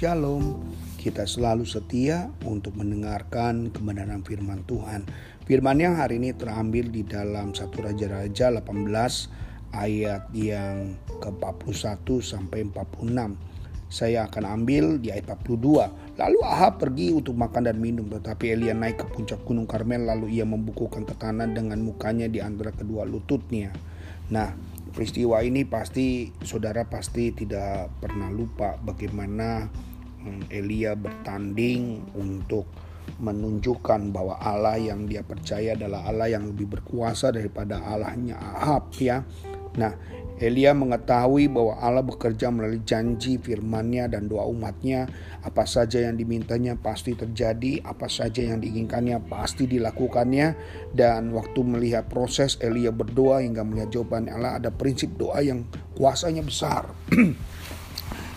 Shalom. Kita selalu setia untuk mendengarkan kebenaran firman Tuhan. Firman yang hari ini terambil di dalam satu Raja-Raja 18 ayat yang ke-41 sampai 46. Saya akan ambil di ayat 42. Lalu Ahab pergi untuk makan dan minum, tetapi Elia naik ke puncak gunung Karmel lalu ia membukukan ke tanah dengan mukanya di antara kedua lututnya. Nah, peristiwa ini pasti saudara pasti tidak pernah lupa bagaimana Elia bertanding untuk menunjukkan bahwa Allah yang dia percaya adalah Allah yang lebih berkuasa daripada Allahnya Ahab ya. Nah, Elia mengetahui bahwa Allah bekerja melalui janji firman-Nya dan doa umatnya. Apa saja yang dimintanya pasti terjadi, apa saja yang diinginkannya pasti dilakukannya. Dan waktu melihat proses Elia berdoa hingga melihat jawaban Allah, ada prinsip doa yang kuasanya besar.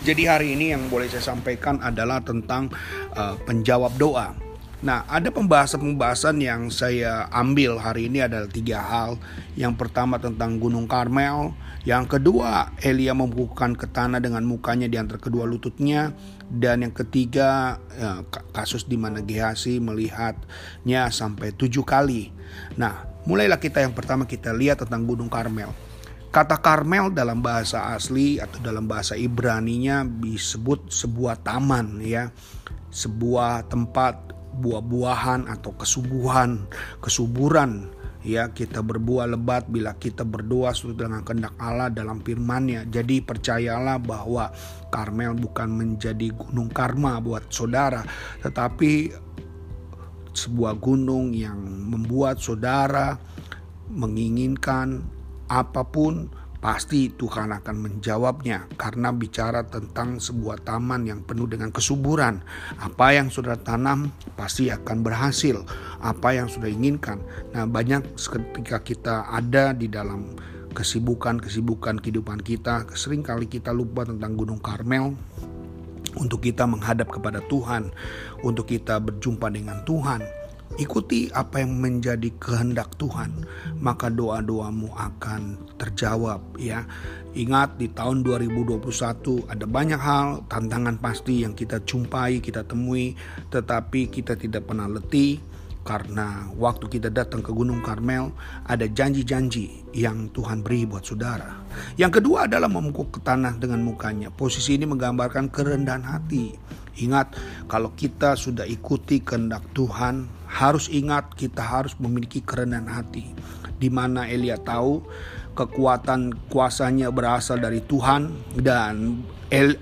Jadi hari ini yang boleh saya sampaikan adalah tentang uh, penjawab doa. Nah, ada pembahasan-pembahasan yang saya ambil hari ini adalah tiga hal. Yang pertama tentang Gunung Karmel, yang kedua Elia membukukan ke tanah dengan mukanya di antara kedua lututnya, dan yang ketiga ya, kasus di mana Gehazi melihatnya sampai tujuh kali. Nah, mulailah kita yang pertama kita lihat tentang Gunung Karmel. Kata Karmel dalam bahasa asli atau dalam bahasa Ibrani-nya disebut sebuah taman ya, sebuah tempat buah-buahan atau kesubuhan, kesuburan ya kita berbuah lebat bila kita berdoa sesuai dengan kehendak Allah dalam firman-Nya. Jadi percayalah bahwa Karmel bukan menjadi gunung karma buat saudara, tetapi sebuah gunung yang membuat saudara menginginkan apa pun Pasti Tuhan akan menjawabnya karena bicara tentang sebuah taman yang penuh dengan kesuburan. Apa yang sudah tanam pasti akan berhasil. Apa yang sudah inginkan. Nah, banyak ketika kita ada di dalam kesibukan-kesibukan kehidupan kita, sering kali kita lupa tentang Gunung Karmel untuk kita menghadap kepada Tuhan, untuk kita berjumpa dengan Tuhan Ikuti apa yang menjadi kehendak Tuhan, maka doa-doamu akan terjawab ya. Ingat di tahun 2021 ada banyak hal, tantangan pasti yang kita jumpai, kita temui, tetapi kita tidak pernah letih karena waktu kita datang ke Gunung Karmel ada janji-janji yang Tuhan beri buat saudara. Yang kedua adalah memukul ke tanah dengan mukanya. Posisi ini menggambarkan kerendahan hati. Ingat, kalau kita sudah ikuti kehendak Tuhan, harus ingat kita harus memiliki kerendahan hati. Di mana Elia tahu kekuatan kuasanya berasal dari Tuhan dan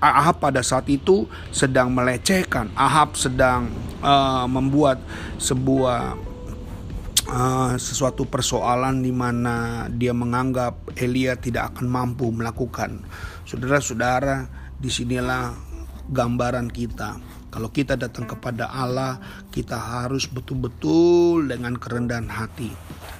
Ahab pada saat itu sedang melecehkan. Ahab sedang uh, membuat sebuah uh, sesuatu persoalan di mana dia menganggap Elia tidak akan mampu melakukan. Saudara-saudara, di sinilah gambaran kita. Kalau kita datang kepada Allah, kita harus betul-betul dengan kerendahan hati.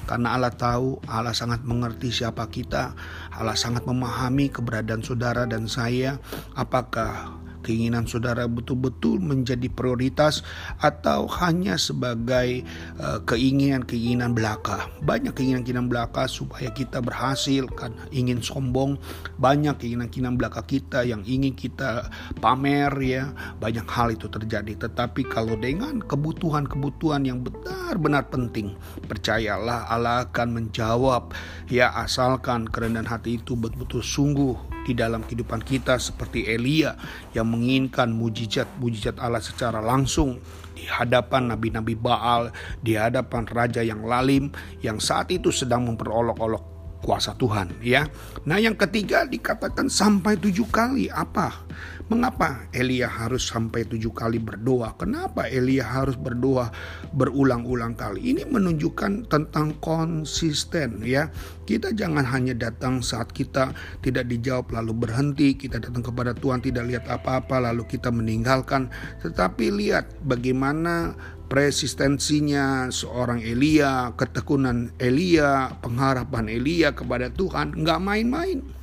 Karena Allah tahu, Allah sangat mengerti siapa kita, Allah sangat memahami keberadaan saudara dan saya. Apakah keinginan saudara betul-betul menjadi prioritas atau hanya sebagai uh, keinginan-keinginan belaka. Banyak keinginan-keinginan belaka supaya kita berhasil karena ingin sombong, banyak keinginan-keinginan belaka kita yang ingin kita pamer ya. Banyak hal itu terjadi, tetapi kalau dengan kebutuhan-kebutuhan yang benar-benar penting, percayalah Allah akan menjawab ya asalkan kerendahan hati itu betul-betul sungguh di dalam kehidupan kita seperti Elia yang menginginkan mujizat-mujizat Allah secara langsung di hadapan nabi-nabi Baal, di hadapan raja yang lalim yang saat itu sedang memperolok-olok kuasa Tuhan ya. Nah yang ketiga dikatakan sampai tujuh kali apa? Mengapa Elia harus sampai tujuh kali berdoa? Kenapa Elia harus berdoa berulang-ulang kali? Ini menunjukkan tentang konsisten ya. Kita jangan hanya datang saat kita tidak dijawab lalu berhenti. Kita datang kepada Tuhan tidak lihat apa-apa lalu kita meninggalkan. Tetapi lihat bagaimana resistensinya seorang Elia, ketekunan Elia, pengharapan Elia kepada Tuhan nggak main-main.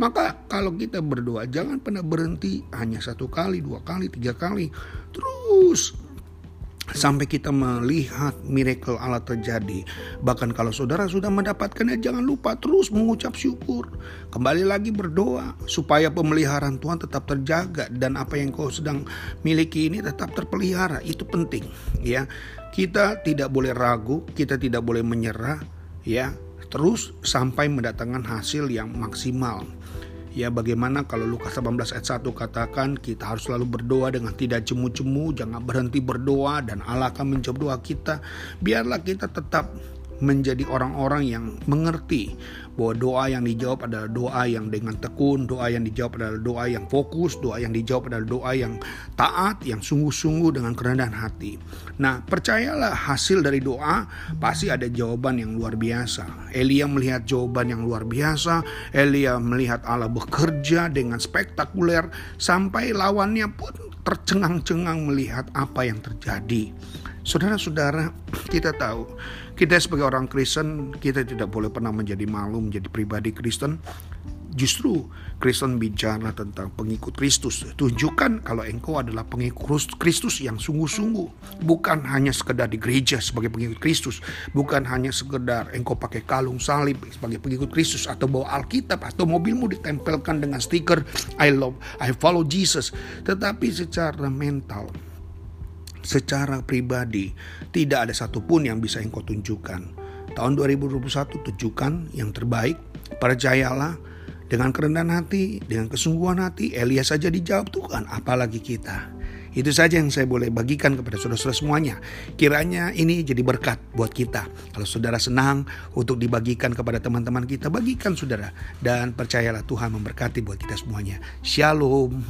Maka kalau kita berdoa jangan pernah berhenti hanya satu kali, dua kali, tiga kali. Terus sampai kita melihat miracle Allah terjadi. Bahkan kalau saudara sudah mendapatkannya jangan lupa terus mengucap syukur. Kembali lagi berdoa supaya pemeliharaan Tuhan tetap terjaga dan apa yang kau sedang miliki ini tetap terpelihara. Itu penting ya. Kita tidak boleh ragu, kita tidak boleh menyerah ya. Terus sampai mendatangkan hasil yang maksimal. Ya bagaimana kalau Lukas 18 ayat 1 katakan kita harus selalu berdoa dengan tidak cemu-cemu, jangan berhenti berdoa dan Allah akan menjawab doa kita. Biarlah kita tetap menjadi orang-orang yang mengerti bahwa doa yang dijawab adalah doa yang dengan tekun, doa yang dijawab adalah doa yang fokus, doa yang dijawab adalah doa yang taat, yang sungguh-sungguh dengan kerendahan hati. Nah, percayalah hasil dari doa pasti ada jawaban yang luar biasa. Elia melihat jawaban yang luar biasa, Elia melihat Allah bekerja dengan spektakuler sampai lawannya pun tercengang-cengang melihat apa yang terjadi. Saudara-saudara, kita tahu kita sebagai orang Kristen, kita tidak boleh pernah menjadi malu menjadi pribadi Kristen. Justru Kristen bicara tentang pengikut Kristus. Tunjukkan kalau engkau adalah pengikut Kristus yang sungguh-sungguh. Bukan hanya sekedar di gereja sebagai pengikut Kristus. Bukan hanya sekedar engkau pakai kalung salib sebagai pengikut Kristus. Atau bawa Alkitab atau mobilmu ditempelkan dengan stiker I love, I follow Jesus. Tetapi secara mental, secara pribadi tidak ada satupun yang bisa engkau tunjukkan. Tahun 2021 tunjukkan yang terbaik, percayalah dengan kerendahan hati, dengan kesungguhan hati, Elia saja dijawab Tuhan, apalagi kita. Itu saja yang saya boleh bagikan kepada saudara-saudara semuanya. Kiranya ini jadi berkat buat kita. Kalau saudara senang untuk dibagikan kepada teman-teman kita, bagikan saudara. Dan percayalah Tuhan memberkati buat kita semuanya. Shalom.